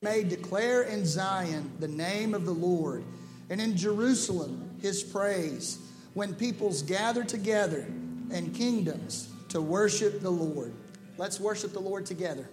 may declare in Zion the name of the Lord, and in Jerusalem his praise, when peoples gather together and kingdoms to worship the Lord. Let's worship the Lord together.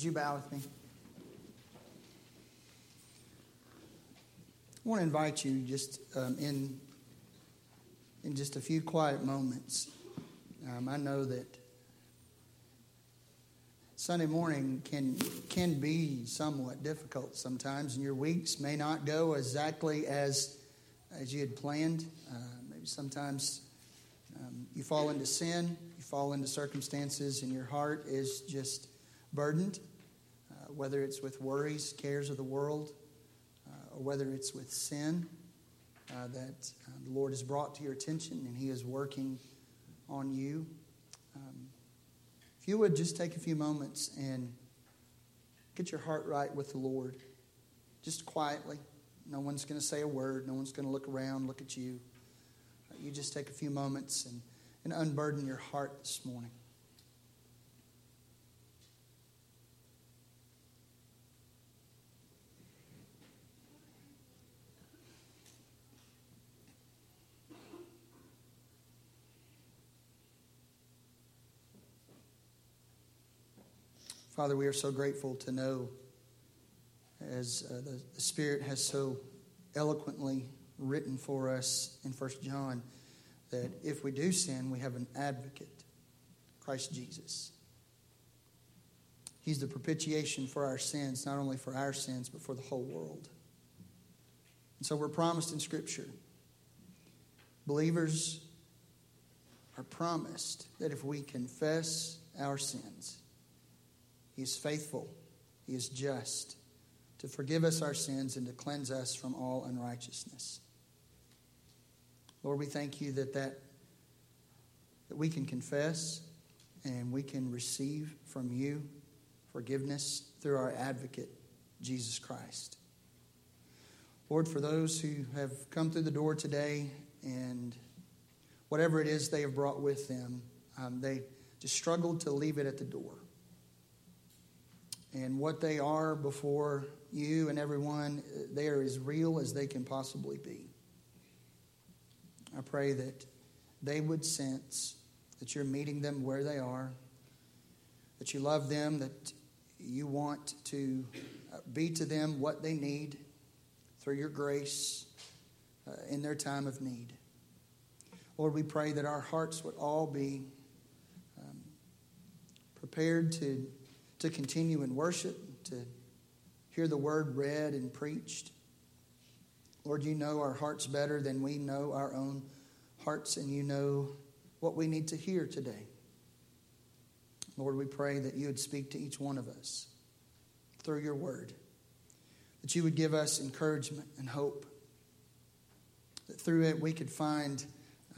Would you bow with me? I want to invite you just um, in in just a few quiet moments. Um, I know that Sunday morning can can be somewhat difficult sometimes, and your weeks may not go exactly as as you had planned. Uh, maybe sometimes um, you fall into sin, you fall into circumstances, and your heart is just burdened, whether it's with worries, cares of the world, uh, or whether it's with sin uh, that uh, the Lord has brought to your attention and He is working on you. Um, if you would just take a few moments and get your heart right with the Lord, just quietly. No one's going to say a word, no one's going to look around, look at you. You just take a few moments and, and unburden your heart this morning. Father, we are so grateful to know, as uh, the, the, Spirit has so eloquently written for us in 1 John, that if we do sin, we have an advocate, Christ Jesus. He's the propitiation for our sins, not only for our sins, but for the whole world. And so we're promised in Scripture. Believers are promised that if we confess our sins, he is faithful, He is just to forgive us our sins and to cleanse us from all unrighteousness. Lord, we thank you that, that, that we can confess and we can receive from you forgiveness through our advocate, Jesus Christ. Lord, for those who have come through the door today and whatever it is they have brought with them, um, they just struggled to leave it at the door and what they are before you and everyone, they are as real as they can possibly be. I pray that they would sense that you're meeting them where they are, that you love them, that you want to uh, be to them what they need through your grace uh, in their time of need. Lord, we pray that our hearts would all be um, prepared to to continue in worship, to hear the word read and preached. Lord, you know our hearts better than we know our own hearts, and you know what we need to hear today. Lord, we pray that you would speak to each one of us through your word, that you would give us encouragement and hope, that through it we could find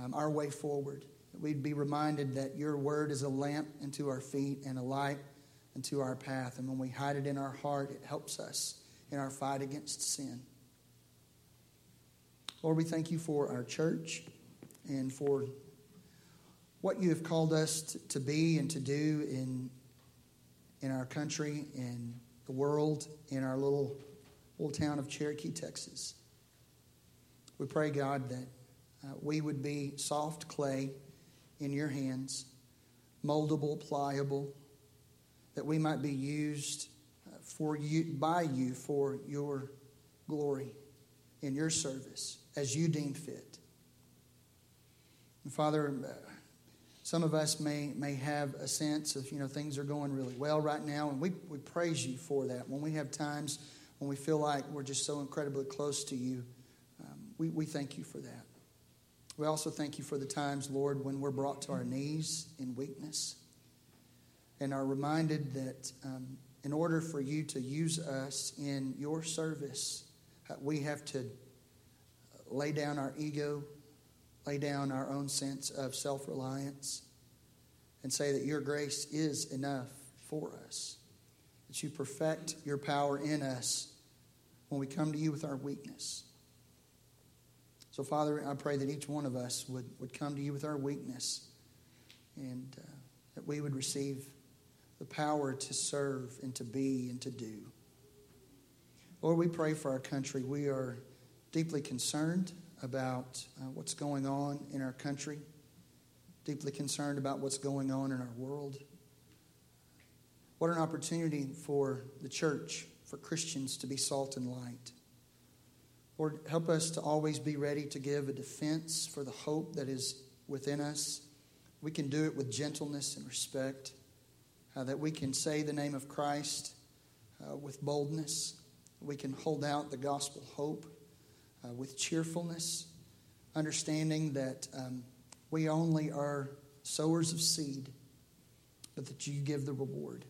um, our way forward, that we'd be reminded that your word is a lamp unto our feet and a light into our path. And when we hide it in our heart, it helps us in our fight against sin. Lord, we thank you for our church and for what you have called us to be and to do in, in our country, in the world, in our little, little town of Cherokee, Texas. We pray, God, that uh, we would be soft clay in your hands, moldable, pliable, that we might be used uh, for you by you for your glory in your service as you deem fit. And Father, uh, some of us may, may have a sense of, you know, things are going really well right now, and we, we praise you for that. When we have times when we feel like we're just so incredibly close to you, um, we, we thank you for that. We also thank you for the times, Lord, when we're brought to our knees in weakness and are reminded that um, in order for you to use us in your service, uh, we have to lay down our ego, lay down our own sense of self reliance, and say that your grace is enough for us. That you perfect your power in us when we come to you with our weakness. So, Father, I pray that each one of us would, would come to you with our weakness and uh, that we would receive the power to serve and to be and to do. Lord, we pray for our country. We are deeply concerned about uh, what's going on in our country, deeply concerned about what's going on in our world. What an opportunity for the church, for Christians to be salt and light. Lord, help us to always be ready to give a defense for the hope that is within us. We can do it with gentleness and respect, uh, that we can say the name of Christ uh, with boldness. We can hold out the gospel hope uh, with cheerfulness, understanding that um, we only are sowers of seed, but that you give the reward.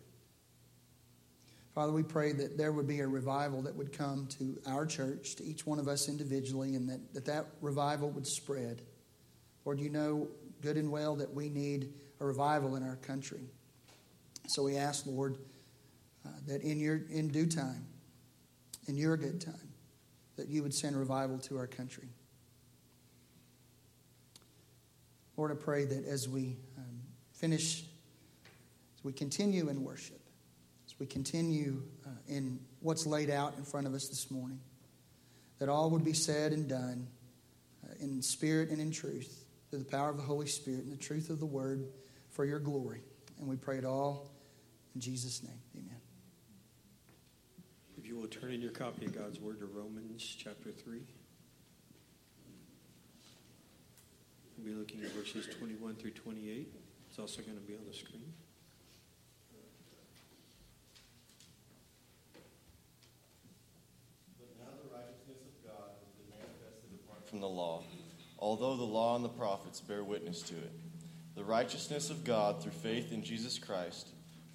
Father, we pray that there would be a revival that would come to our church, to each one of us individually, and that that, that revival would spread. Lord, you know good and well that we need a revival in our country. So we ask, Lord, uh, that in, your, in due time, in your good time, that you would send revival to our country. Lord, I pray that as we um, finish, as we continue in worship, as we continue uh, in what's laid out in front of us this morning, that all would be said and done uh, in spirit and in truth through the power of the Holy Spirit and the truth of the Word for your glory. And we pray it all in Jesus' name. Amen. If you will turn in your copy of God's Word to Romans chapter 3. We'll be looking at verses 21 through 28. It's also going to be on the screen. But now the righteousness of God has been manifested apart from the law, although the law and the prophets bear witness to it. The righteousness of God through faith in Jesus Christ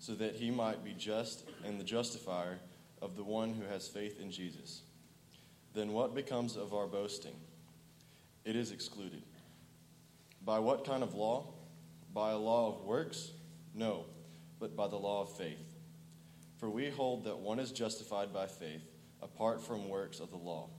so that he might be just and the justifier of the one who has faith in Jesus. Then what becomes of our boasting? It is excluded. By what kind of law? By a law of works? No, but by the law of faith. For we hold that one is justified by faith apart from works of the law.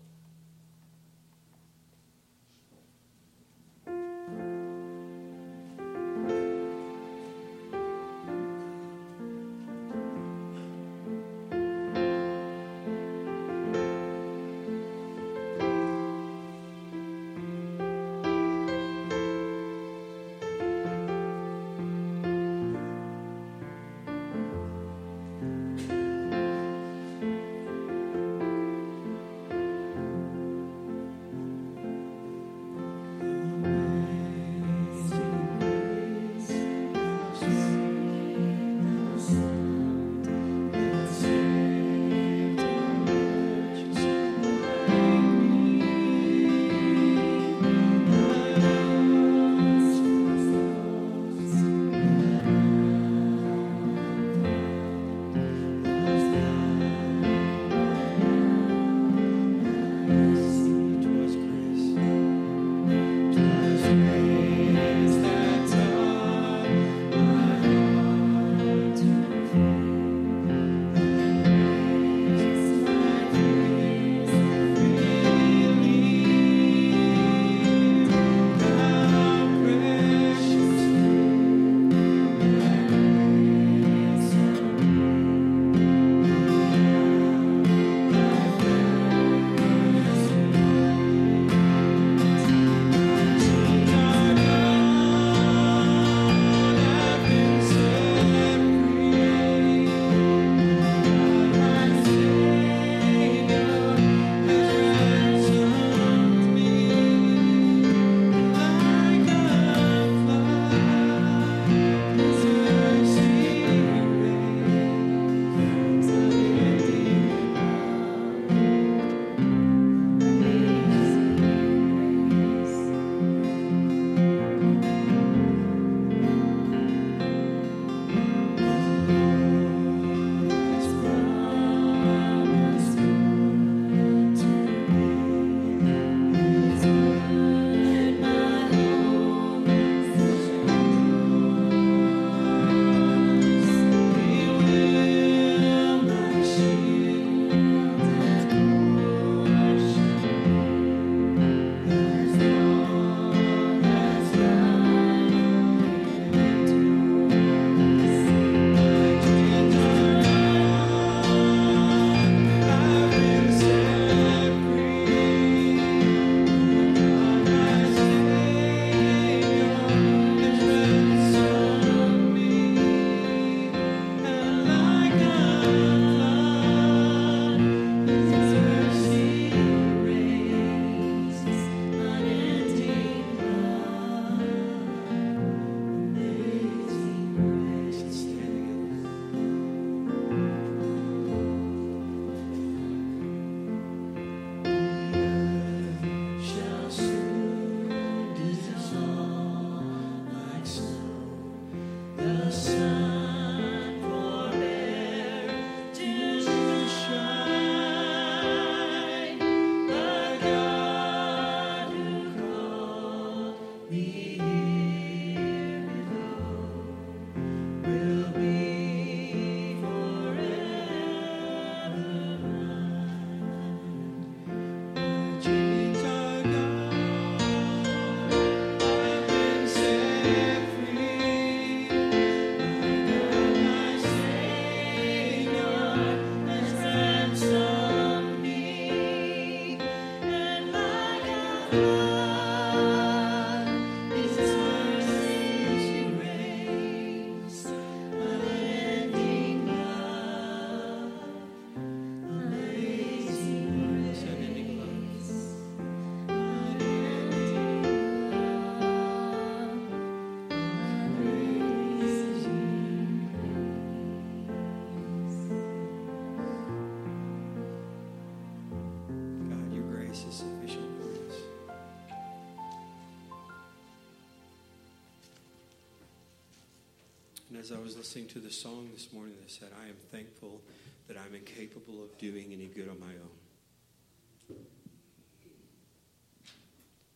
I was listening to the song this morning that said, I am thankful that I'm incapable of doing any good on my own.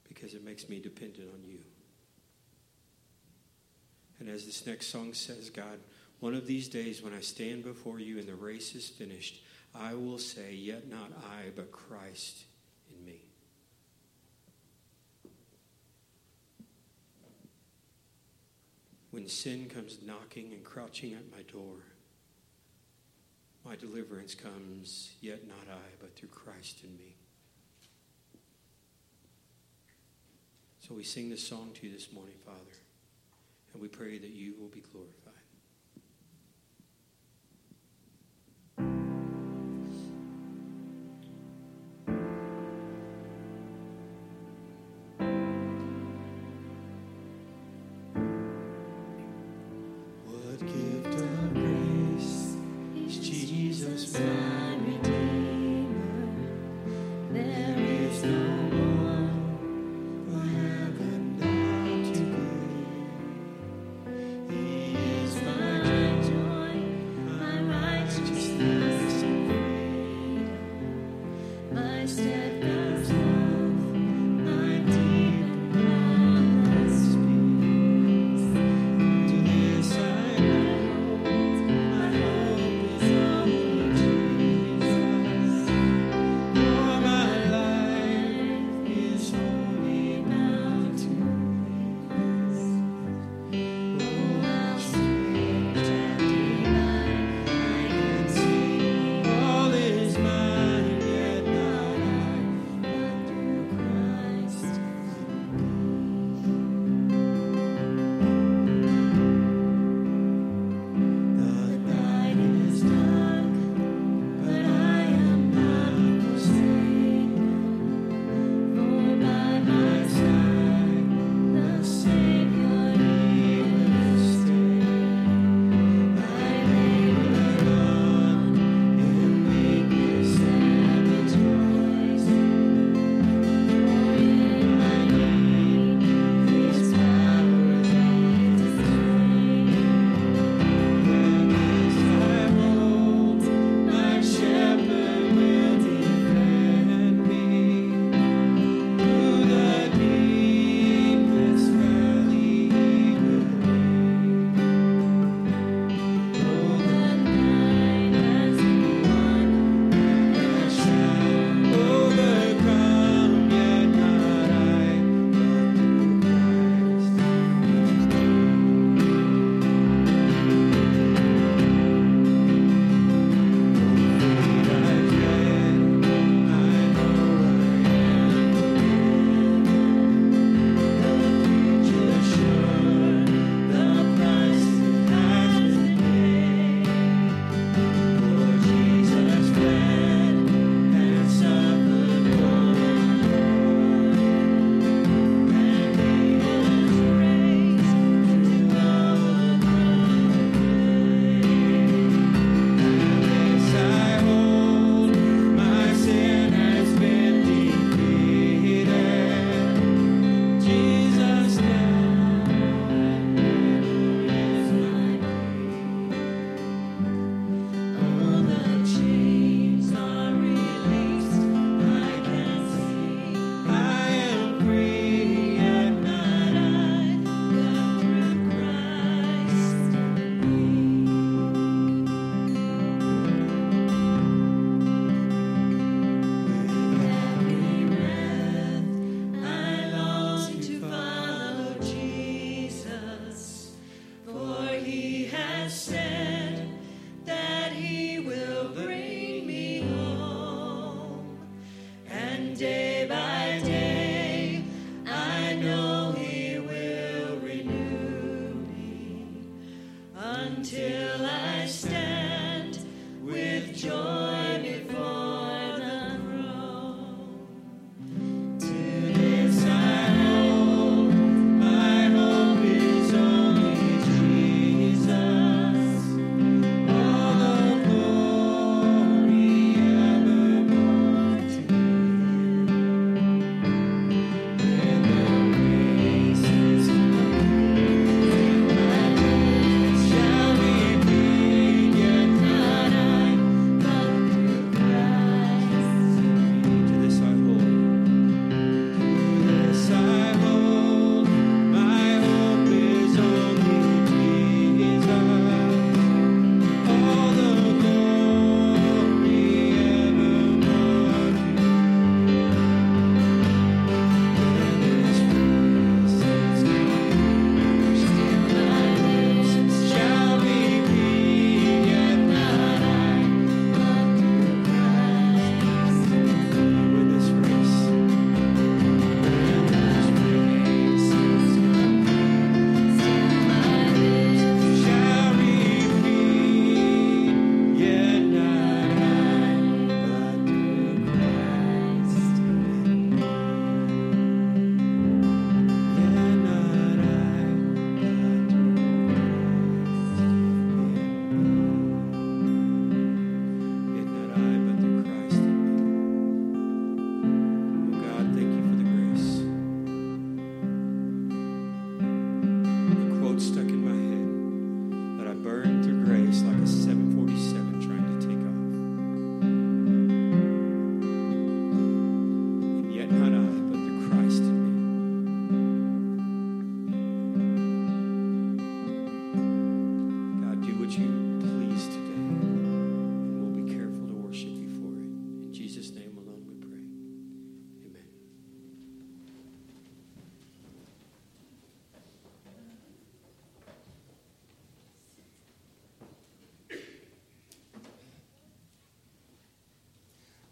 Because it makes me dependent on you. And as this next song says, God, one of these days when I stand before you and the race is finished, I will say, Yet not I, but Christ When sin comes knocking and crouching at my door, my deliverance comes, yet not I, but through Christ in me. So we sing this song to you this morning, Father, and we pray that you will be glorified.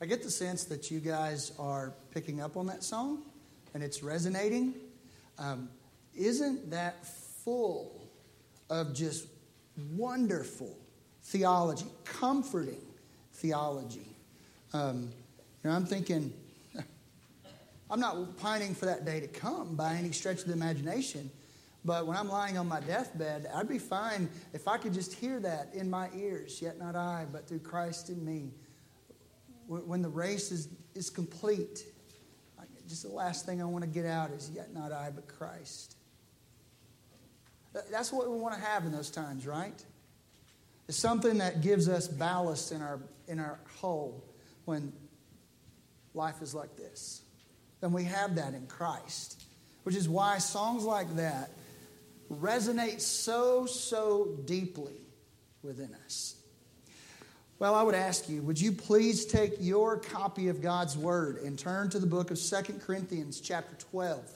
I get the sense that you guys are picking up on that song and it's resonating. Um, isn't that full of just wonderful theology, comforting theology? Um, you know, I'm thinking, I'm not pining for that day to come by any stretch of the imagination. But when I'm lying on my deathbed, I'd be fine if I could just hear that in my ears. Yet not I, but through Christ in me. When the race is, is complete, just the last thing I want to get out is yet not I, but Christ. That's what we want to have in those times, right? It's something that gives us ballast in our, in our hull when life is like this. And we have that in Christ, which is why songs like that resonate so, so deeply within us. Well, I would ask you, would you please take your copy of God's Word and turn to the book of Second Corinthians, chapter 12.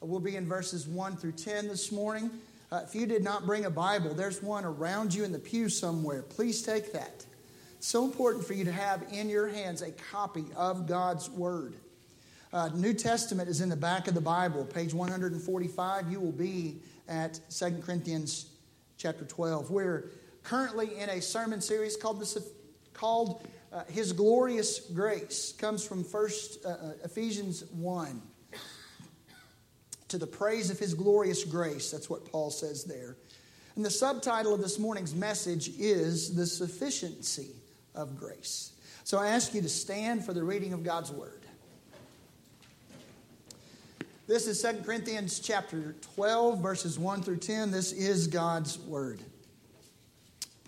We'll be in verses 1 through 10 this morning. Uh, if you did not bring a Bible, there's one around you in the pew somewhere. Please take that. It's so important for you to have in your hands a copy of God's Word. Uh, New Testament is in the back of the Bible, page 145. You will be at 2 Corinthians chapter 12. We're currently in a sermon series called, this, called uh, His Glorious Grace. comes from First uh, uh, Ephesians 1. To the praise of His glorious grace. That's what Paul says there. And the subtitle of this morning's message is The Sufficiency of Grace. So I ask you to stand for the reading of God's Word. This is 2 Corinthians chapter 12, verses 1 through 10. This is God's Word.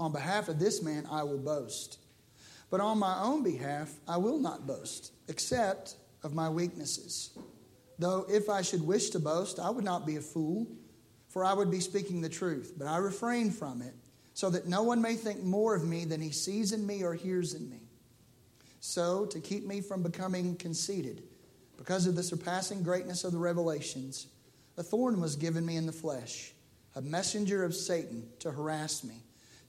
On behalf of this man, I will boast. But on my own behalf, I will not boast, except of my weaknesses. Though if I should wish to boast, I would not be a fool, for I would be speaking the truth. But I refrain from it, so that no one may think more of me than he sees in me or hears in me. So, to keep me from becoming conceited, because of the surpassing greatness of the revelations, a thorn was given me in the flesh, a messenger of Satan to harass me,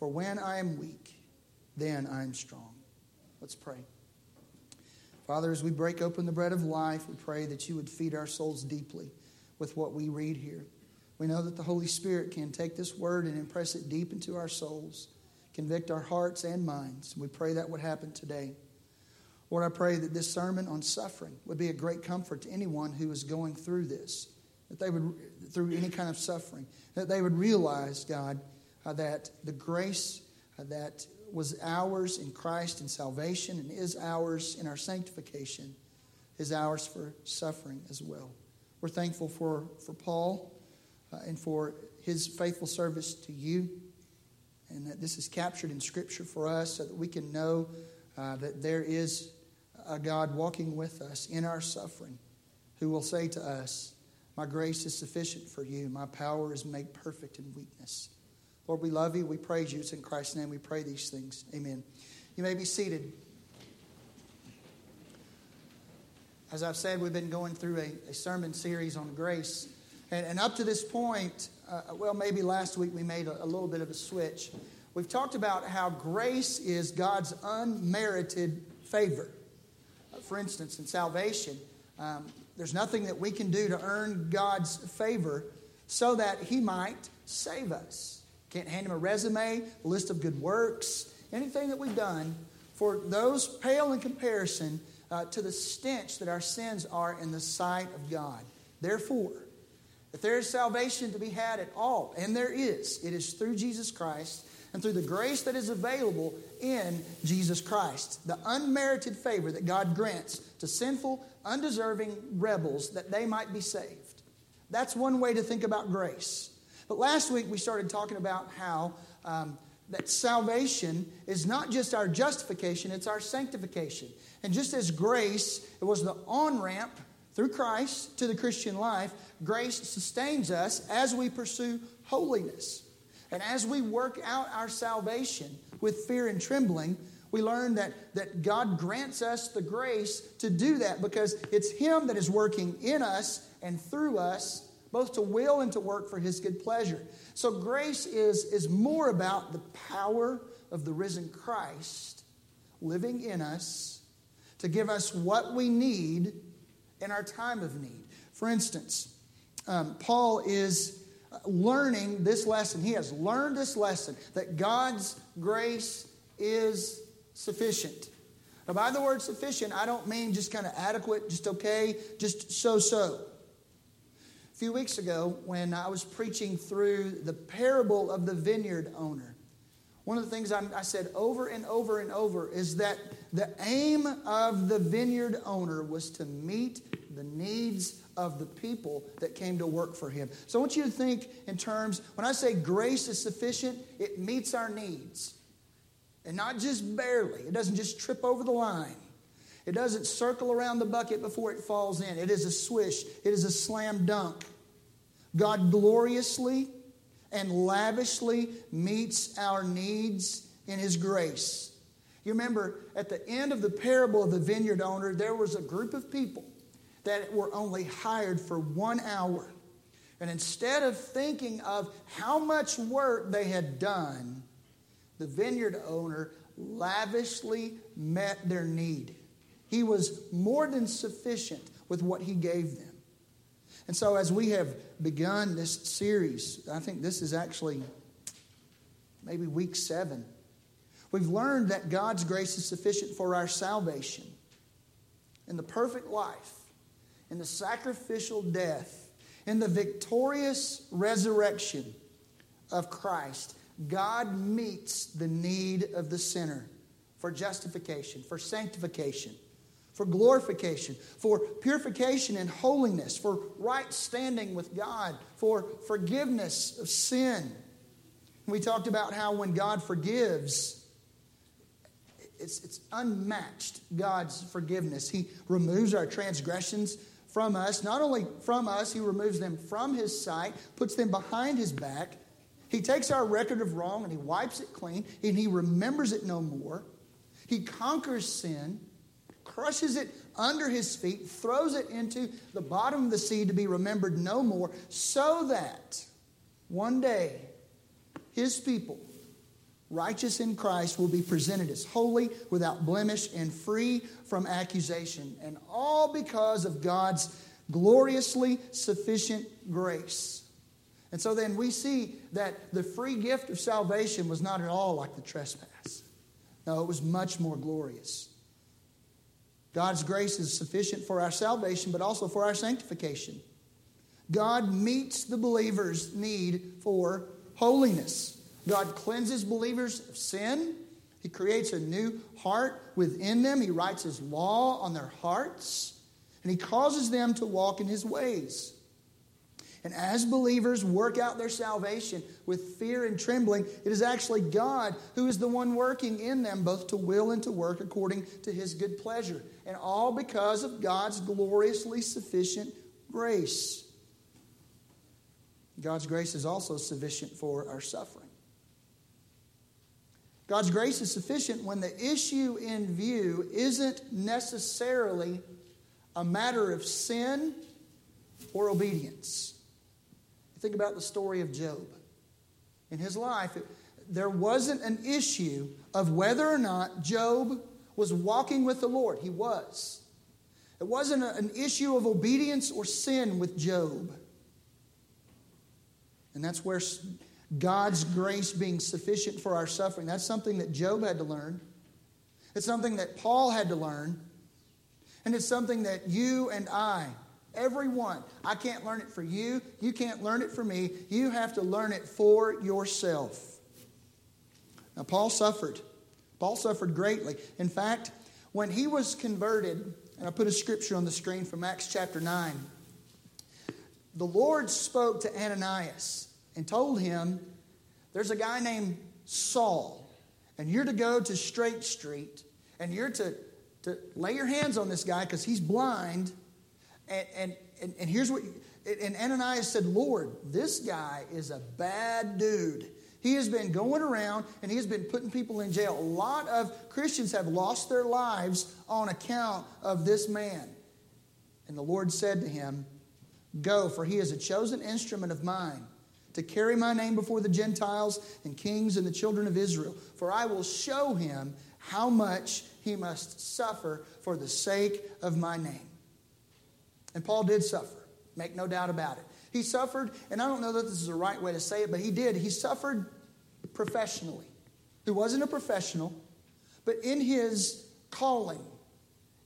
For when I am weak, then I am strong. Let's pray. Father, as we break open the bread of life, we pray that you would feed our souls deeply with what we read here. We know that the Holy Spirit can take this word and impress it deep into our souls convict our hearts and minds. We pray that would happen today. Lord, I pray that this sermon on suffering would be a great comfort to anyone who is going through this, that they would, through any kind of suffering, that they would realize, God, that the grace uh, that was ours in Christ in salvation and is ours in our sanctification is ours for suffering as well. We're thankful for, for Paul uh, and for his faithful service to you and that this is captured in Scripture for us so that we can know uh, that there is a God walking with us in our suffering who will say to us, My grace is sufficient for you, my power is made perfect in weakness. Lord, we love you. We praise you. It's in Christ's name we pray these things. Amen. You may be seated. As I've said, we've been going through a, a sermon series on grace. And, and up to this point, uh, well, maybe last week we made a, a little bit of a switch. We've talked about how grace is God's unmerited favor. Uh, for instance, in salvation, um, there's nothing that we can do to earn God's favor so that He might save us. Can't hand Him a resume, a list of good works, anything that we've done. For those pale in comparison uh, to the stench that our sins are in the sight of God. Therefore, if there is salvation to be had at all, and there is, it is through Jesus Christ and through the grace that is available in Jesus Christ. The unmerited favor that God grants to sinful, undeserving rebels that they might be saved. That's one way to think about grace. But last week we started talking about how um, that salvation is not just our justification, it's our sanctification. And just as grace, it was the on ramp through Christ to the Christian life, grace sustains us as we pursue holiness. And as we work out our salvation with fear and trembling, we learn that, that God grants us the grace to do that because it's Him that is working in us and through us, both to will and to work for His good pleasure. So grace is, is more about the power of the risen Christ living in us to give us what we need in our time of need. For instance, um, Paul is learning this lesson. He has learned this lesson that God's grace is sufficient. Now, by the word sufficient, I don't mean just kind of adequate, just okay, just so so. Few weeks ago, when I was preaching through the parable of the vineyard owner, one of the things I, I said over and over and over is that the aim of the vineyard owner was to meet the needs of the people that came to work for him. So I want you to think in terms, when I say grace is sufficient, it meets our needs. And not just barely, it doesn't just trip over the line. It doesn't circle around the bucket before it falls in. It is a swish, it is a slam dunk. God gloriously and lavishly meets our needs in His grace. You remember at the end of the parable of the vineyard owner, there was a group of people that were only hired for one hour. And instead of thinking of how much work they had done, the vineyard owner lavishly met their need. He was more than sufficient with what he gave them. And so, as we have begun this series, I think this is actually maybe week seven. We've learned that God's grace is sufficient for our salvation in the perfect life in the sacrificial death, in the victorious resurrection of Christ, God meets the need of the sinner for justification, for sanctification, for glorification, for purification and holiness, for right standing with God, for forgiveness of sin. We talked about how when God forgives, it's, it's unmatched, God's forgiveness. He removes our transgressions from us. Not only from us, He removes them from His sight, puts them behind His back. He takes our record of wrong and He wipes it clean, and He remembers it no more. He conquers sin, crushes it under His feet, throws it into the bottom of the sea to be remembered no more, so that one day His people righteous in Christ, will be presented as holy, without blemish, and free from accusation. And all because of God's gloriously sufficient grace. And so then we see that the free gift of salvation was not at all like the trespass. No, it was much more glorious. God's grace is sufficient for our salvation, but also for our sanctification. God meets the believer's need for holiness. God cleanses believers of sin. He creates a new heart within them. He writes His law on their hearts. And He causes them to walk in His ways. And as believers work out their salvation with fear and trembling, it is actually God who is the one working in them, both to will and to work according to His good pleasure. And all because of God's gloriously sufficient grace. God's grace is also sufficient for our suffering. God's grace is sufficient when the issue in view isn't necessarily a matter of sin or obedience. Think about the story of Job. In his life, there wasn't an issue of whether or not Job was walking with the Lord. He was. It wasn't an issue of obedience or sin with Job. And that's where God's grace being sufficient for our suffering. That's something that Job had to learn. It's something that Paul had to learn. And it's something that you and I, everyone, I can't learn it for you. You can't learn it for me. You have to learn it for yourself. Now, Paul suffered. Paul suffered greatly. In fact, when he was converted, and I put a scripture on the screen from Acts chapter 9, the Lord spoke to Ananias and told him, There's a guy named Saul, and you're to go to Straight Street, and you're to, to lay your hands on this guy because he's blind. And, and, and, and here's what, and Ananias said, Lord, this guy is a bad dude. He has been going around and he has been putting people in jail. A lot of Christians have lost their lives on account of this man. And the Lord said to him, Go, for he is a chosen instrument of mine to carry my name before the Gentiles and kings and the children of Israel. For I will show him how much he must suffer for the sake of my name. And Paul did suffer, make no doubt about it. He suffered, and I don't know that this is the right way to say it, but he did. He suffered professionally. He wasn't a professional, but in his calling,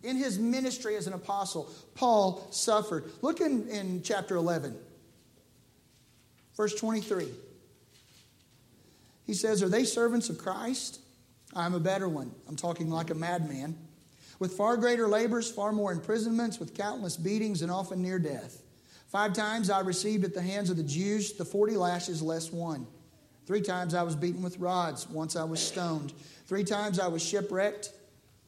in his ministry as an apostle, Paul suffered. Look in, in chapter 11, verse 23. He says, Are they servants of Christ? I'm a better one. I'm talking like a madman. With far greater labors, far more imprisonments, with countless beatings, and often near death. Five times I received at the hands of the Jews the 40 lashes less one. Three times I was beaten with rods. Once I was stoned. Three times I was shipwrecked.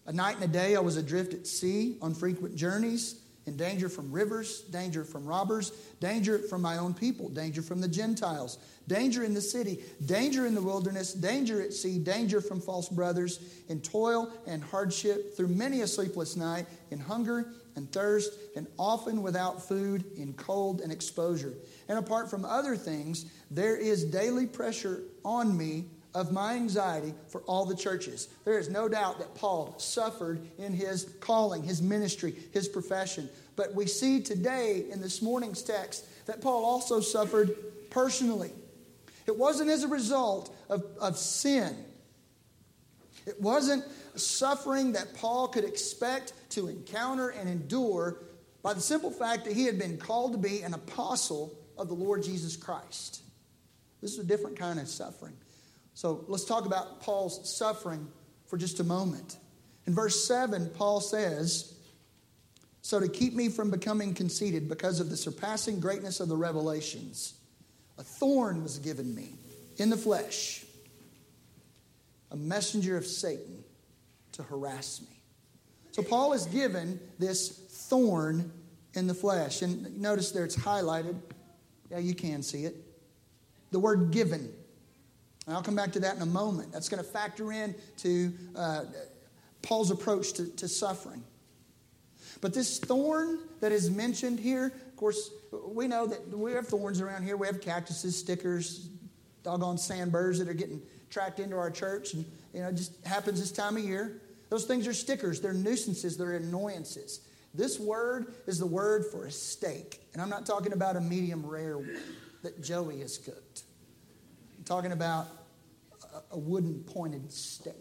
A night and a day I was adrift at sea on frequent journeys, in danger from rivers, danger from robbers, danger from my own people, danger from the Gentiles, danger in the city, danger in the wilderness, danger at sea, danger from false brothers, in toil and hardship, through many a sleepless night, in hunger and thirst, and often without food, in cold and exposure. And apart from other things, there is daily pressure on me of my anxiety for all the churches. There is no doubt that Paul suffered in his calling, his ministry, his profession. But we see today in this morning's text that Paul also suffered personally. It wasn't as a result of, of sin. It wasn't suffering that Paul could expect to encounter and endure by the simple fact that he had been called to be an apostle of the Lord Jesus Christ. This is a different kind of suffering. So let's talk about Paul's suffering for just a moment. In verse 7, Paul says, So to keep me from becoming conceited because of the surpassing greatness of the revelations, a thorn was given me in the flesh, a messenger of Satan to harass me. So Paul is given this thorn in the flesh. And notice there it's highlighted. Yeah, you can see it. The word given. And I'll come back to that in a moment. That's going to factor in to uh, Paul's approach to, to suffering. But this thorn that is mentioned here, of course, we know that we have thorns around here. We have cactuses, stickers, doggone sandburrs that are getting tracked into our church. And, you know, it just happens this time of year. Those things are stickers, they're nuisances, they're annoyances. This word is the word for a steak. And I'm not talking about a medium rare one that Joey has cooked. I'm talking about a wooden pointed stake.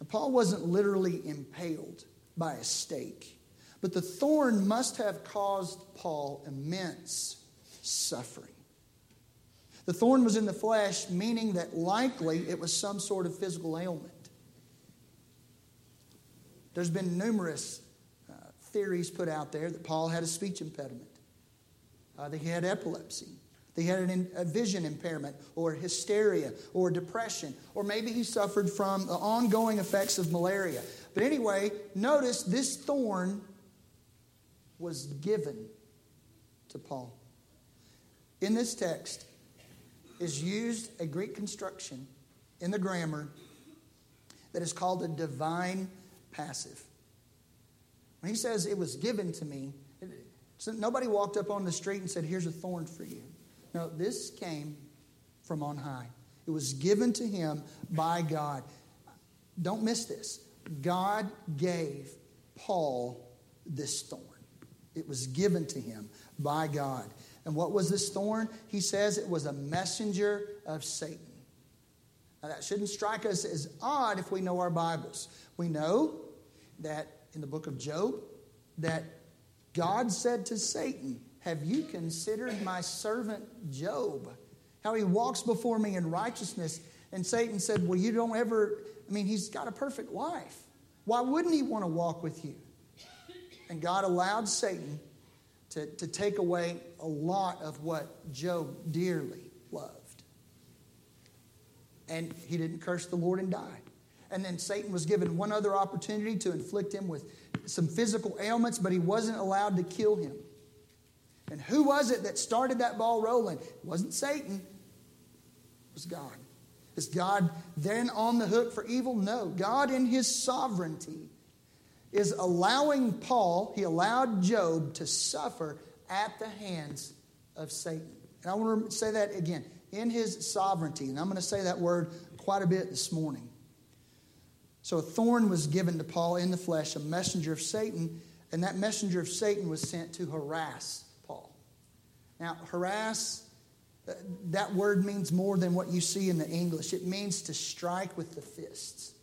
Now, Paul wasn't literally impaled by a stake, but the thorn must have caused Paul immense suffering. The thorn was in the flesh, meaning that likely it was some sort of physical ailment. There's been numerous uh, theories put out there that Paul had a speech impediment, uh, that he had epilepsy, he had an, a vision impairment, or hysteria, or depression, or maybe he suffered from the ongoing effects of malaria. But anyway, notice this thorn was given to Paul. In this text is used a Greek construction in the grammar that is called a divine passive. When he says it was given to me, so nobody walked up on the street and said, Here's a thorn for you. No, this came from on high. It was given to him by God. Don't miss this. God gave Paul this thorn. It was given to him by God. And what was this thorn? He says it was a messenger of Satan. Now, that shouldn't strike us as odd if we know our Bibles. We know that in the book of Job that God said to Satan, Have you considered my servant Job? How he walks before me in righteousness. And Satan said, Well, you don't ever, I mean, he's got a perfect wife. Why wouldn't he want to walk with you? And God allowed Satan to, to take away a lot of what Job dearly loved. And he didn't curse the Lord and die. And then Satan was given one other opportunity to inflict him with some physical ailments, but he wasn't allowed to kill him. And who was it that started that ball rolling? It wasn't Satan, it was God. Is God then on the hook for evil? No. God, in his sovereignty, is allowing Paul, he allowed Job to suffer at the hands of Satan. And I want to say that again in his sovereignty. And I'm going to say that word quite a bit this morning. So a thorn was given to Paul in the flesh, a messenger of Satan, and that messenger of Satan was sent to harass. Now, harass, uh, that word means more than what you see in the English. It means to strike with the fists,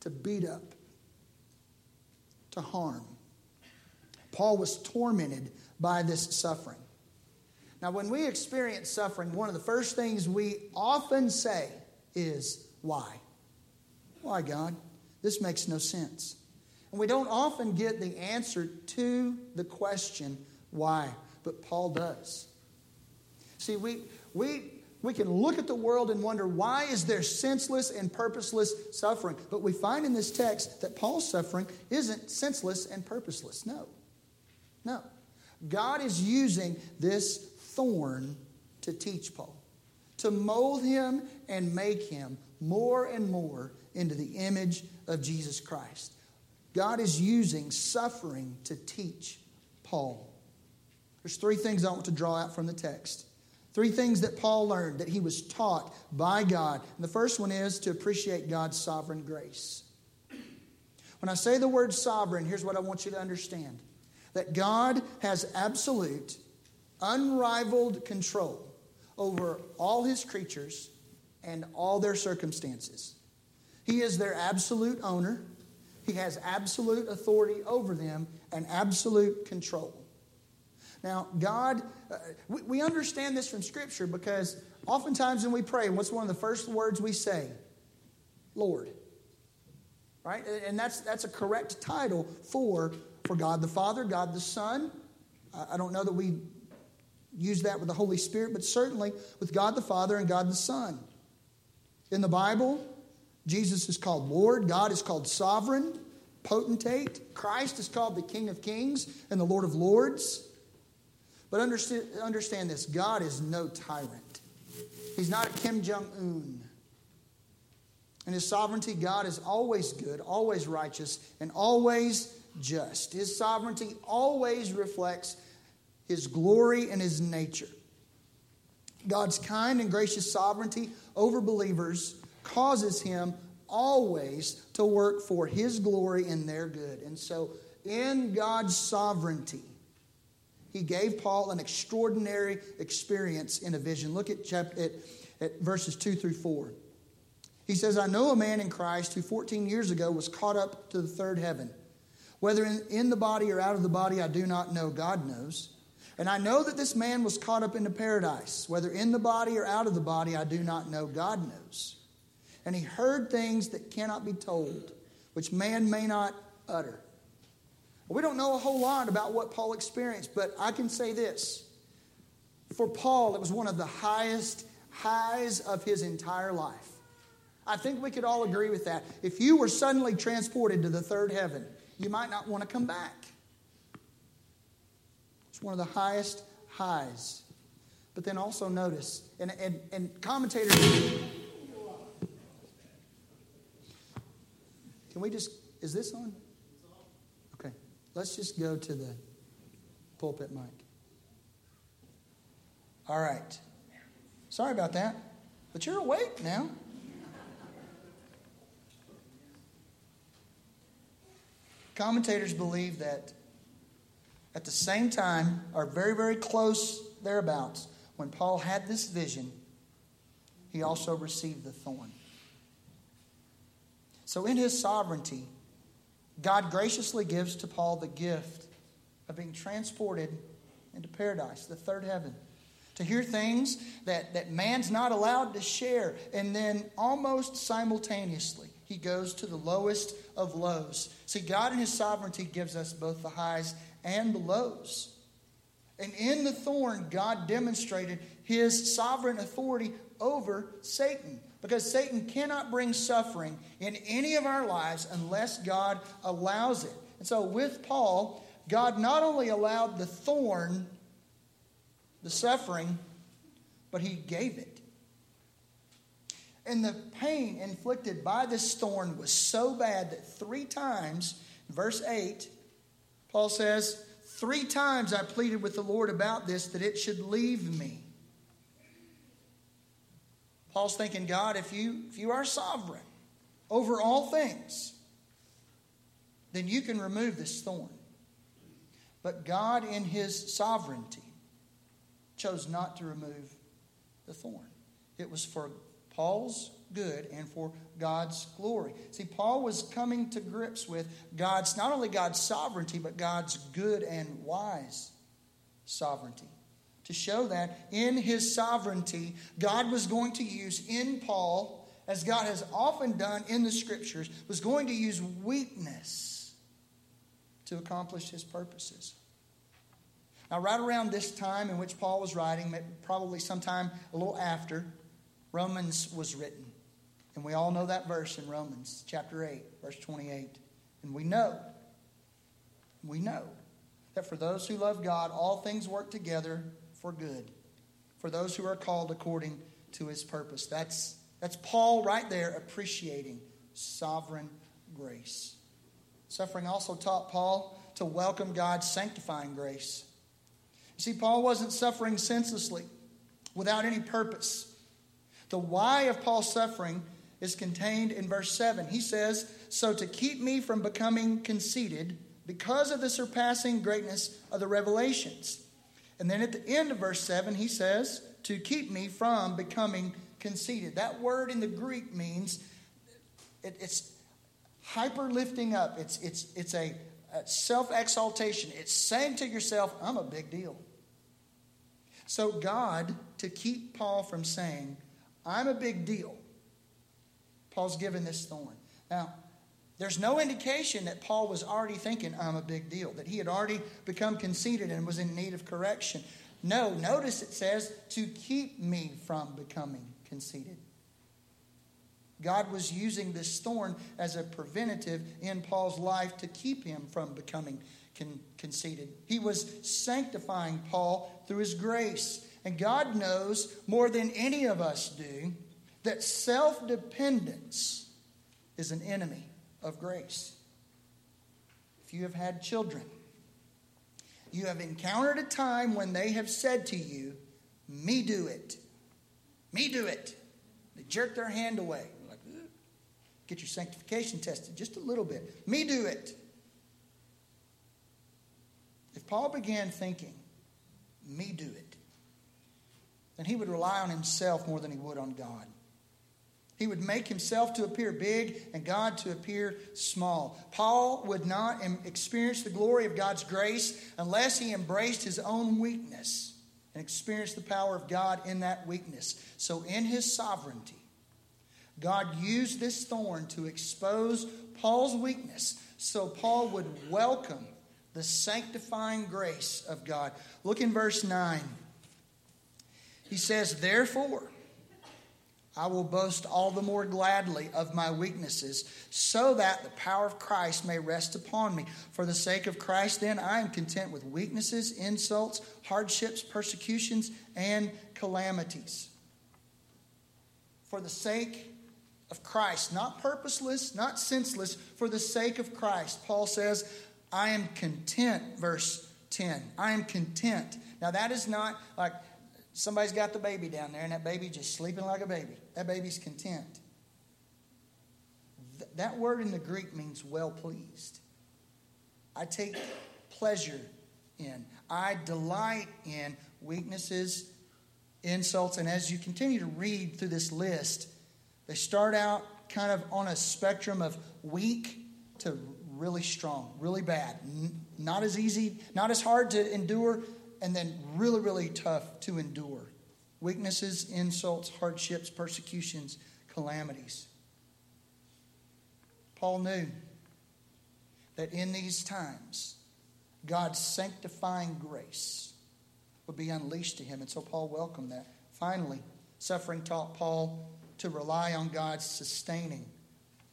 to beat up, to harm. Paul was tormented by this suffering. Now, when we experience suffering, one of the first things we often say is, Why? Why, God? This makes no sense. And we don't often get the answer to the question, Why? But Paul does. See, we, we, we can look at the world and wonder why is there senseless and purposeless suffering? But we find in this text that paul's suffering isn't senseless and purposeless. No. No. God is using this thorn to teach paul to mold him and make him more and more into the image of jesus christ. God is using suffering to teach paul there's three things i want to draw out from the text Three things that Paul learned that he was taught by God. And the first one is to appreciate God's sovereign grace. When I say the word sovereign, here's what I want you to understand that God has absolute, unrivaled control over all his creatures and all their circumstances. He is their absolute owner, he has absolute authority over them and absolute control. Now, God, uh, we, we understand this from Scripture because oftentimes when we pray, what's one of the first words we say? Lord. Right? And that's, that's a correct title for, for God the Father, God the Son. I don't know that we use that with the Holy Spirit, but certainly with God the Father and God the Son. In the Bible, Jesus is called Lord, God is called sovereign, potentate, Christ is called the King of Kings and the Lord of Lords. But understand, understand this God is no tyrant, He's not a Kim Jong un. In His sovereignty, God is always good, always righteous, and always just. His sovereignty always reflects His glory and His nature. God's kind and gracious sovereignty over believers causes Him always to work for His glory and their good. And so, in God's sovereignty, he gave Paul an extraordinary experience in a vision. Look at, chapter, at, at verses 2 through 4. He says, I know a man in Christ who 14 years ago was caught up to the third heaven. Whether in, in the body or out of the body, I do not know. God knows. And I know that this man was caught up into paradise. Whether in the body or out of the body, I do not know. God knows. And he heard things that cannot be told, which man may not utter. We don't know a whole lot about what Paul experienced, but I can say this. For Paul, it was one of the highest highs of his entire life. I think we could all agree with that. If you were suddenly transported to the third heaven, you might not want to come back. It's one of the highest highs. But then also notice, and, and, and commentators. Can we just, is this on? Let's just go to the pulpit mic. All right. Sorry about that, but you're awake now. Commentators believe that at the same time, or very, very close thereabouts, when Paul had this vision, he also received the thorn. So, in his sovereignty, God graciously gives to Paul the gift of being transported into paradise, the third heaven, to hear things that, that man's not allowed to share. And then almost simultaneously, he goes to the lowest of lows. See, God in his sovereignty gives us both the highs and the lows. And in the thorn, God demonstrated his sovereign authority over Satan. Because Satan cannot bring suffering in any of our lives unless God allows it. And so with Paul, God not only allowed the thorn, the suffering, but he gave it. And the pain inflicted by this thorn was so bad that three times, verse 8, Paul says, Three times I pleaded with the Lord about this, that it should leave me. Paul's thinking, God, if you, if you are sovereign over all things, then you can remove this thorn. But God, in his sovereignty, chose not to remove the thorn. It was for Paul's good and for God's glory. See, Paul was coming to grips with God's, not only God's sovereignty, but God's good and wise sovereignty to show that in his sovereignty, God was going to use in Paul, as God has often done in the scriptures, was going to use weakness to accomplish his purposes. Now, right around this time in which Paul was writing, probably sometime a little after, Romans was written. And we all know that verse in Romans chapter 8, verse 28. And we know, we know that for those who love God, all things work together for good for those who are called according to his purpose. That's, that's Paul right there appreciating sovereign grace. Suffering also taught Paul to welcome God's sanctifying grace. You see, Paul wasn't suffering senselessly without any purpose. The why of Paul's suffering is contained in verse 7. He says, So to keep me from becoming conceited because of the surpassing greatness of the revelations. And then at the end of verse 7, he says, to keep me from becoming conceited. That word in the Greek means it, it's hyper lifting up, it's, it's, it's a, a self exaltation. It's saying to yourself, I'm a big deal. So, God, to keep Paul from saying, I'm a big deal, Paul's given this thorn. Now, there's no indication that Paul was already thinking, I'm a big deal, that he had already become conceited and was in need of correction. No, notice it says, to keep me from becoming conceited. God was using this thorn as a preventative in Paul's life to keep him from becoming con- conceited. He was sanctifying Paul through his grace. And God knows more than any of us do that self dependence is an enemy of grace. If you have had children, you have encountered a time when they have said to you, Me do it. Me do it. They jerk their hand away. Like, Get your sanctification tested just a little bit. Me do it. If Paul began thinking, Me do it, then he would rely on himself more than he would on God. He would make himself to appear big and God to appear small. Paul would not experience the glory of God's grace unless he embraced his own weakness and experienced the power of God in that weakness. So, in his sovereignty, God used this thorn to expose Paul's weakness so Paul would welcome the sanctifying grace of God. Look in verse 9. He says, Therefore, I will boast all the more gladly of my weaknesses, so that the power of Christ may rest upon me. For the sake of Christ, then, I am content with weaknesses, insults, hardships, persecutions, and calamities. For the sake of Christ, not purposeless, not senseless, for the sake of Christ. Paul says, I am content, verse 10. I am content. Now, that is not like Somebody's got the baby down there, and that baby just sleeping like a baby. That baby's content. Th- that word in the Greek means well pleased. I take pleasure in, I delight in weaknesses, insults, and as you continue to read through this list, they start out kind of on a spectrum of weak to really strong, really bad. Not as easy, not as hard to endure, and then really, really tough to endure. Weaknesses, insults, hardships, persecutions, calamities. Paul knew that in these times, God's sanctifying grace would be unleashed to him. And so Paul welcomed that. Finally, suffering taught Paul to rely on God's sustaining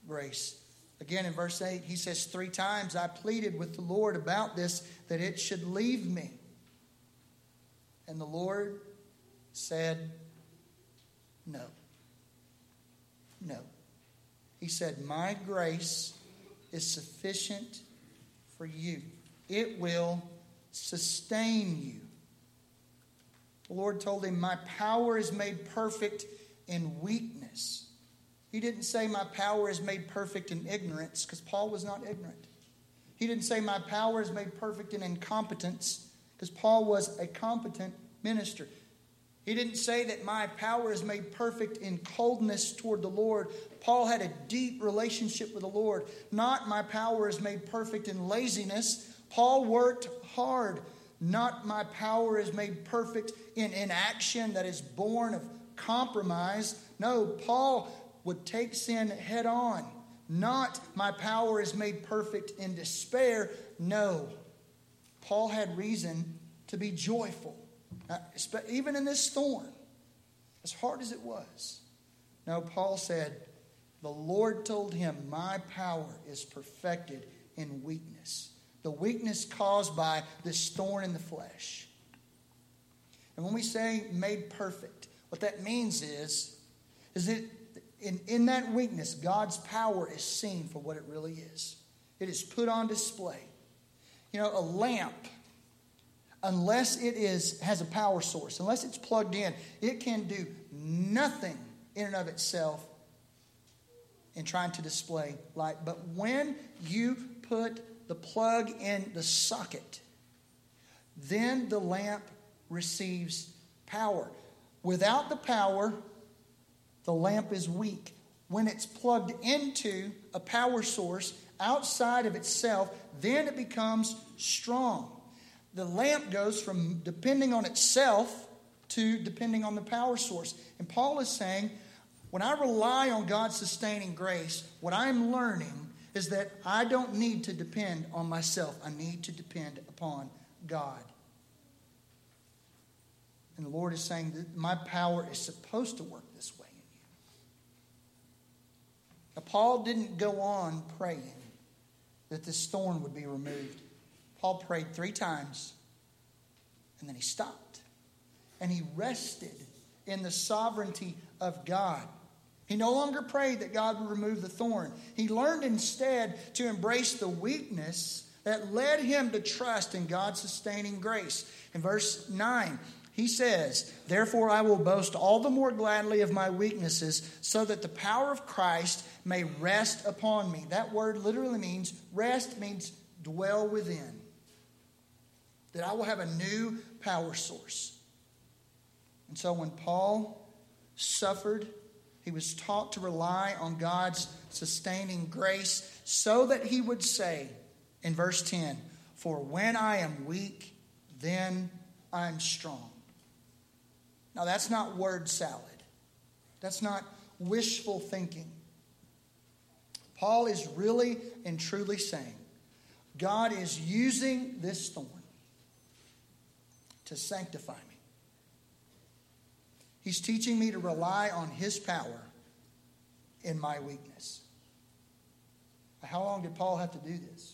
grace. Again, in verse 8, he says, Three times I pleaded with the Lord about this, that it should leave me. And the Lord said, No. No. He said, My grace is sufficient for you, it will sustain you. The Lord told him, My power is made perfect in weakness. He didn't say, My power is made perfect in ignorance, because Paul was not ignorant. He didn't say, My power is made perfect in incompetence, because Paul was a competent minister. He didn't say that my power is made perfect in coldness toward the Lord. Paul had a deep relationship with the Lord. Not my power is made perfect in laziness. Paul worked hard. Not my power is made perfect in inaction that is born of compromise. No, Paul would take sin head on. Not my power is made perfect in despair. No, Paul had reason to be joyful. Now, even in this thorn, as hard as it was. No, Paul said, the Lord told him, My power is perfected in weakness. The weakness caused by this thorn in the flesh. And when we say made perfect, what that means is, is that in, in that weakness, God's power is seen for what it really is. It is put on display. You know, a lamp unless it is has a power source, unless it's plugged in, it can do nothing in and of itself in trying to display light. But when you put the plug in the socket, then the lamp receives power. Without the power, the lamp is weak. When it's plugged into a power source outside of itself, then it becomes strong the lamp goes from depending on itself to depending on the power source. And Paul is saying, when I rely on God's sustaining grace, what I'm learning is that I don't need to depend on myself. I need to depend upon God. And the Lord is saying that my power is supposed to work this way in you. Now, Paul didn't go on praying that this thorn would be removed. Paul prayed three times and then he stopped. And he rested in the sovereignty of God. He no longer prayed that God would remove the thorn. He learned instead to embrace the weakness that led him to trust in God's sustaining grace. In verse 9, he says, Therefore I will boast all the more gladly of my weaknesses, so that the power of Christ may rest upon me. That word literally means rest, means dwell within that I will have a new power source. And so when Paul suffered, he was taught to rely on God's sustaining grace so that he would say in verse 10 For when I am weak, then I'm strong. Now, that's not word salad, that's not wishful thinking. Paul is really and truly saying God is using this thorn to sanctify me. He's teaching me to rely on His power in my weakness. How long did Paul have to do this?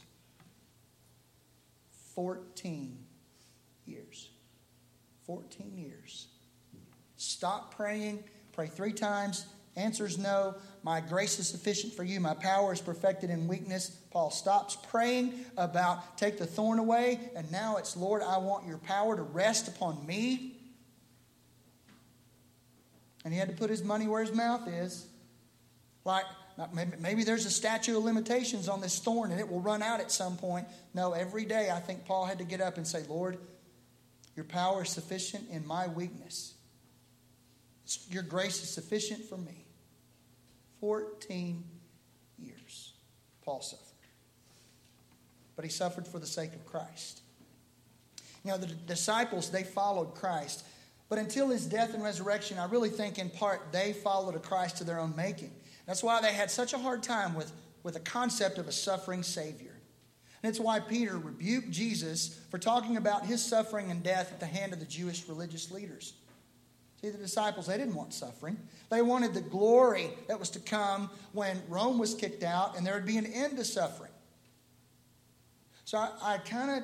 14 years. 14 years. Stop praying, pray three times, Answers no. My grace is sufficient for you. My power is perfected in weakness. Paul stops praying about take the thorn away, and now it's Lord, I want your power to rest upon me. And he had to put his money where his mouth is. Like, maybe there's a statute of limitations on this thorn and it will run out at some point. No, every day I think Paul had to get up and say, Lord, your power is sufficient in my weakness. Your grace is sufficient for me. 14 years Paul suffered. but he suffered for the sake of Christ. Know, the disciples, they followed Christ. But until his death and resurrection, I really think in part they followed a Christ to their own making. That's why they had such a hard time with, with the concept of a suffering Savior. And it's why Peter rebuked Jesus for talking about his suffering and death at the hand of the Jewish religious leaders. See, the disciples, they didn't want suffering. They wanted the glory that was to come when Rome was kicked out and there would be an end to suffering. So I, I kind of,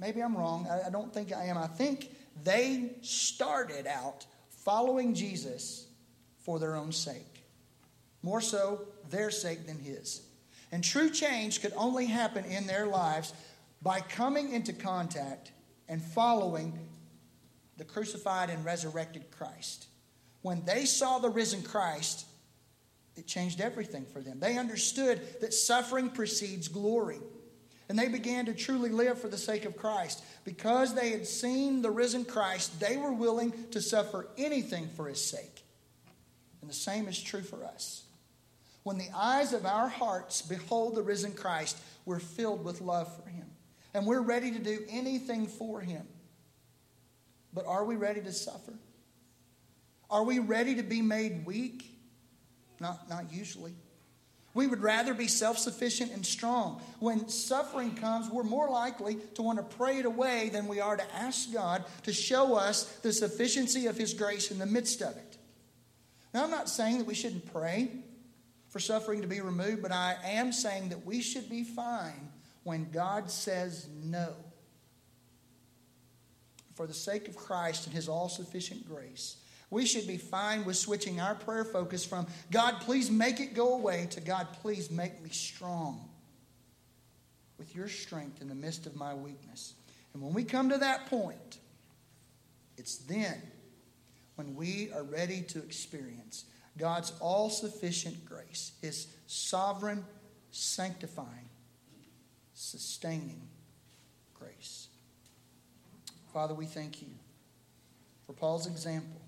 maybe I'm wrong. I, I don't think I am. I think they started out following Jesus for their own sake, more so their sake than his. And true change could only happen in their lives by coming into contact and following the crucified and resurrected Christ. When they saw the risen Christ, it changed everything for them. They understood that suffering precedes glory. And they began to truly live for the sake of Christ. Because they had seen the risen Christ, they were willing to suffer anything for his sake. And the same is true for us. When the eyes of our hearts behold the risen Christ, we're filled with love for him. And we're ready to do anything for him. But are we ready to suffer? Are we ready to be made weak? Not, not usually. We would rather be self sufficient and strong. When suffering comes, we're more likely to want to pray it away than we are to ask God to show us the sufficiency of His grace in the midst of it. Now, I'm not saying that we shouldn't pray for suffering to be removed, but I am saying that we should be fine when God says no. For the sake of Christ and His all sufficient grace, we should be fine with switching our prayer focus from God, please make it go away to God, please make me strong with your strength in the midst of my weakness. And when we come to that point, it's then when we are ready to experience God's all sufficient grace, His sovereign, sanctifying, sustaining. Father, we thank you for Paul's example.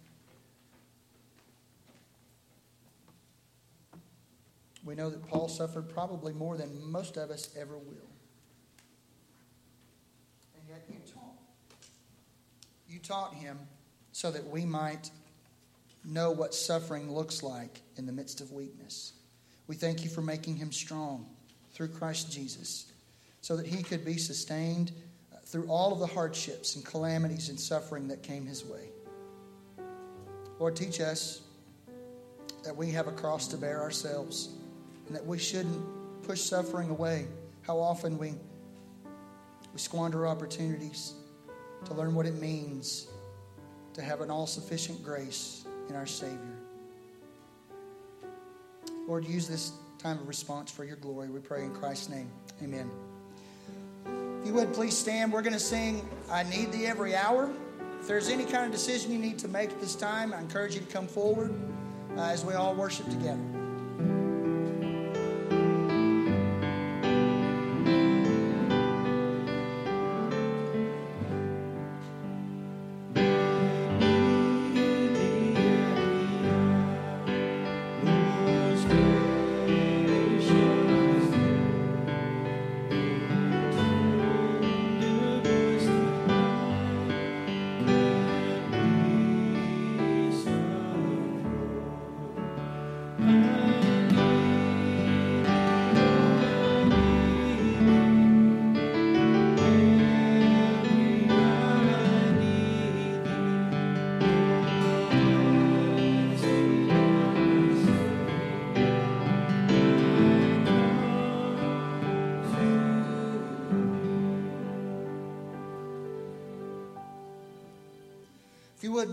We know that Paul suffered probably more than most of us ever will. And yet you taught. You taught him so that we might know what suffering looks like in the midst of weakness. We thank you for making him strong through Christ Jesus so that he could be sustained through all of the hardships and calamities and suffering that came his way. Lord, teach us that we have a cross to bear ourselves and that we shouldn't push suffering away. How often we, we squander opportunities to learn what it means to have an all sufficient grace in our Savior. Lord, use this time of response for your glory. We pray in Christ's name. Amen. If you would please stand, we're going to sing I Need Thee Every Hour. If there's any kind of decision you need to make at this time, I encourage you to come forward uh, as we all worship together.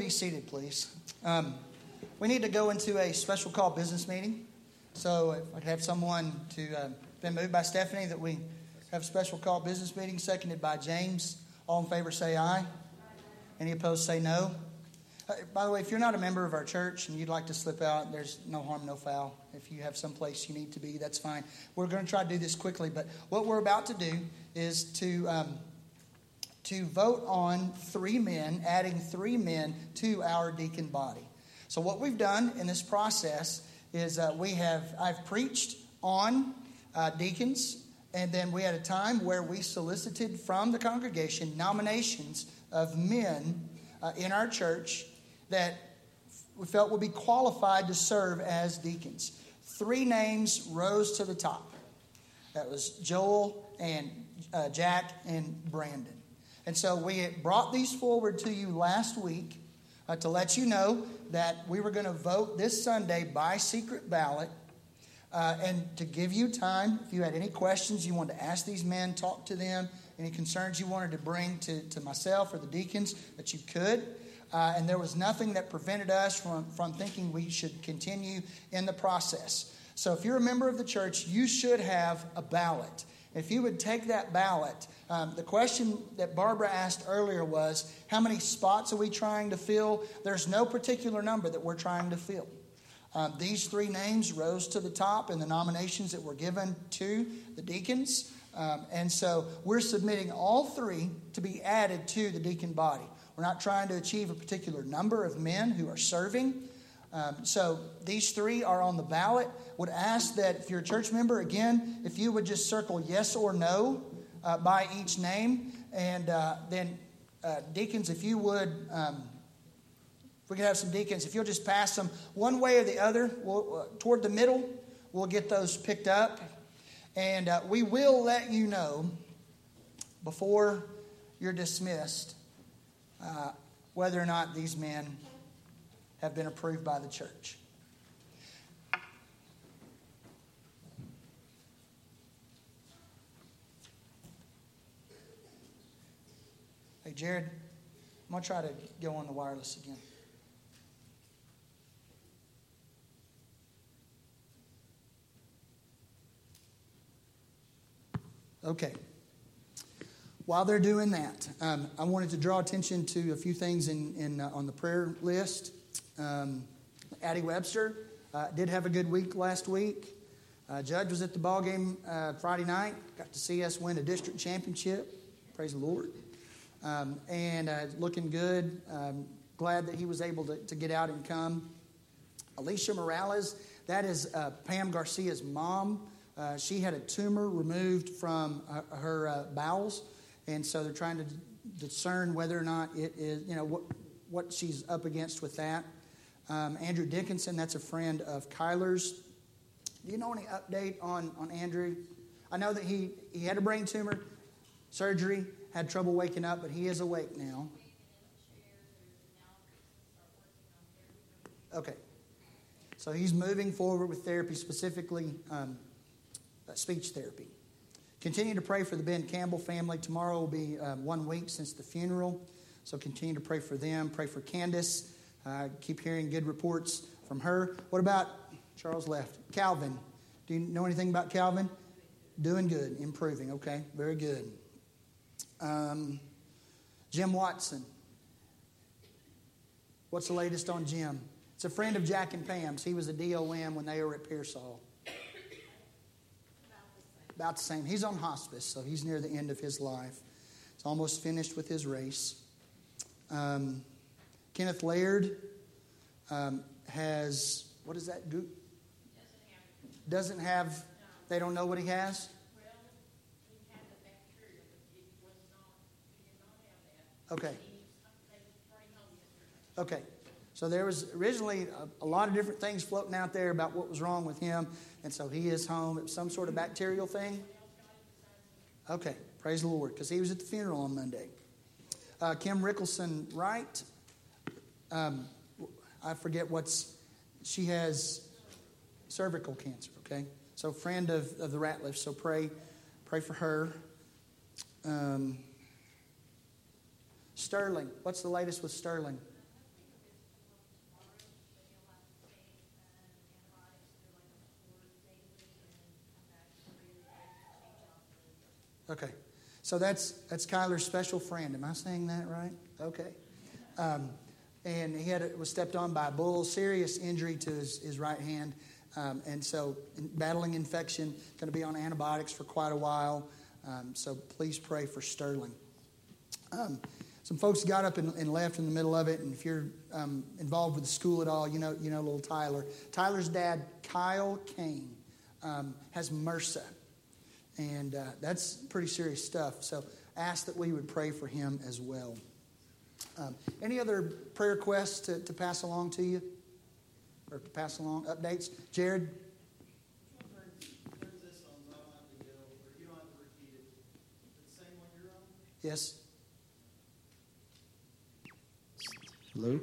Be seated, please. Um, we need to go into a special call business meeting. So if I could have someone to uh, been moved by Stephanie that we have a special call business meeting, seconded by James. All in favor say aye. Any opposed say no. Uh, by the way, if you're not a member of our church and you'd like to slip out, there's no harm, no foul. If you have some place you need to be, that's fine. We're going to try to do this quickly, but what we're about to do is to um, to vote on three men, adding three men to our deacon body. So, what we've done in this process is uh, we have, I've preached on uh, deacons and then we had a time where we solicited from the congregation nominations of men uh, in our church that we felt would be qualified to serve as deacons. Three names rose to the top. That was Joel and uh, Jack and Brandon. And so we brought these forward to you last week uh, to let you know that we were going to vote this Sunday by secret ballot. Uh, and to give you time, if you had any questions you wanted to ask these men, talk to them, any concerns you wanted to bring to, to myself or the deacons, that you could. Uh, and there was nothing that prevented us from, from thinking we should continue in the process. So if you're a member of the church, you should have a ballot. If you would take that ballot, um, the question that Barbara asked earlier was how many spots are we trying to fill? There's no particular number that we're trying to fill. Um, these three names rose to the top in the nominations that were given to the deacons. Um, and so we're submitting all three to be added to the deacon body. We're not trying to achieve a particular number of men who are serving. Um, so these three are on the ballot. Would ask that if you're a church member, again, if you would just circle yes or no uh, by each name. And uh, then, uh, deacons, if you would, um, we could have some deacons, if you'll just pass them one way or the other we'll, uh, toward the middle, we'll get those picked up. And uh, we will let you know before you're dismissed uh, whether or not these men have been approved by the church. Hey, Jared, I'm going to try to go on the wireless again. Okay. While they're doing that, um, I wanted to draw attention to a few things in, in uh, on the prayer list. Um, Addie Webster uh, did have a good week last week. Uh, Judge was at the ball game uh, Friday night. Got to see us win a district championship. Praise the Lord. Um, and uh, looking good. Um, glad that he was able to, to, get out and come. Alicia Morales, that is uh, Pam Garcia's mom. she had a tumor removed from her bowels and so they're trying to discern whether or not it is, you know, what, what she's up against with that. Um, Andrew Dickinson, that's a friend of Kyler's. Do you know any update on, on Andrew? I know that he, he had a brain tumor, surgery, had trouble waking up, but he is awake now. Okay. So he's moving forward with therapy, specifically um, speech therapy. Continue to pray for the Ben Campbell family. Tomorrow will be uh, one week since the funeral. So continue to pray for them. Pray for Candace. Uh, keep hearing good reports from her. What about Charles left? Calvin. Do you know anything about Calvin? Doing good, improving. Okay, very good. Um, Jim Watson. What's the latest on Jim? It's a friend of Jack and Pam's. He was a DOM when they were at Pearsall. About the same. He's on hospice, so he's near the end of his life. He's almost finished with his race. Um, Kenneth Laird um, has, does that? do? doesn't have, they don't know what he has? Okay. Okay. So there was originally a, a, lot of different things floating out there about what was wrong with him, and so he is home. It was some sort of bacterial thing. Okay, praise the Lord, because he was at the funeral on Monday. Uh, Kim Rickelson Wright, um, I forget what's, she has cervical cancer, okay? So, friend of, of the Ratliff, so pray, pray for her. Um, Sterling, what's the latest with Sterling? Okay. So that's that's Kyler's special friend. Am I saying that right? Okay. Um, and he had was stepped on by a bull, serious injury to his, his right hand, um, and so in, battling infection, going to be on antibiotics for quite a while. Um, so please pray for Sterling. Um, some folks got up and, and, left in the middle of it, and if you're um, involved with the school at all, you know you know little Tyler. Tyler's dad, Kyle Kane, um, has MRSA And uh, that's pretty serious stuff. So ask that we would pray for him as well. Um, any other prayer requests to, to pass along to you? Or to pass along? Updates? Jared? Yes. Hello?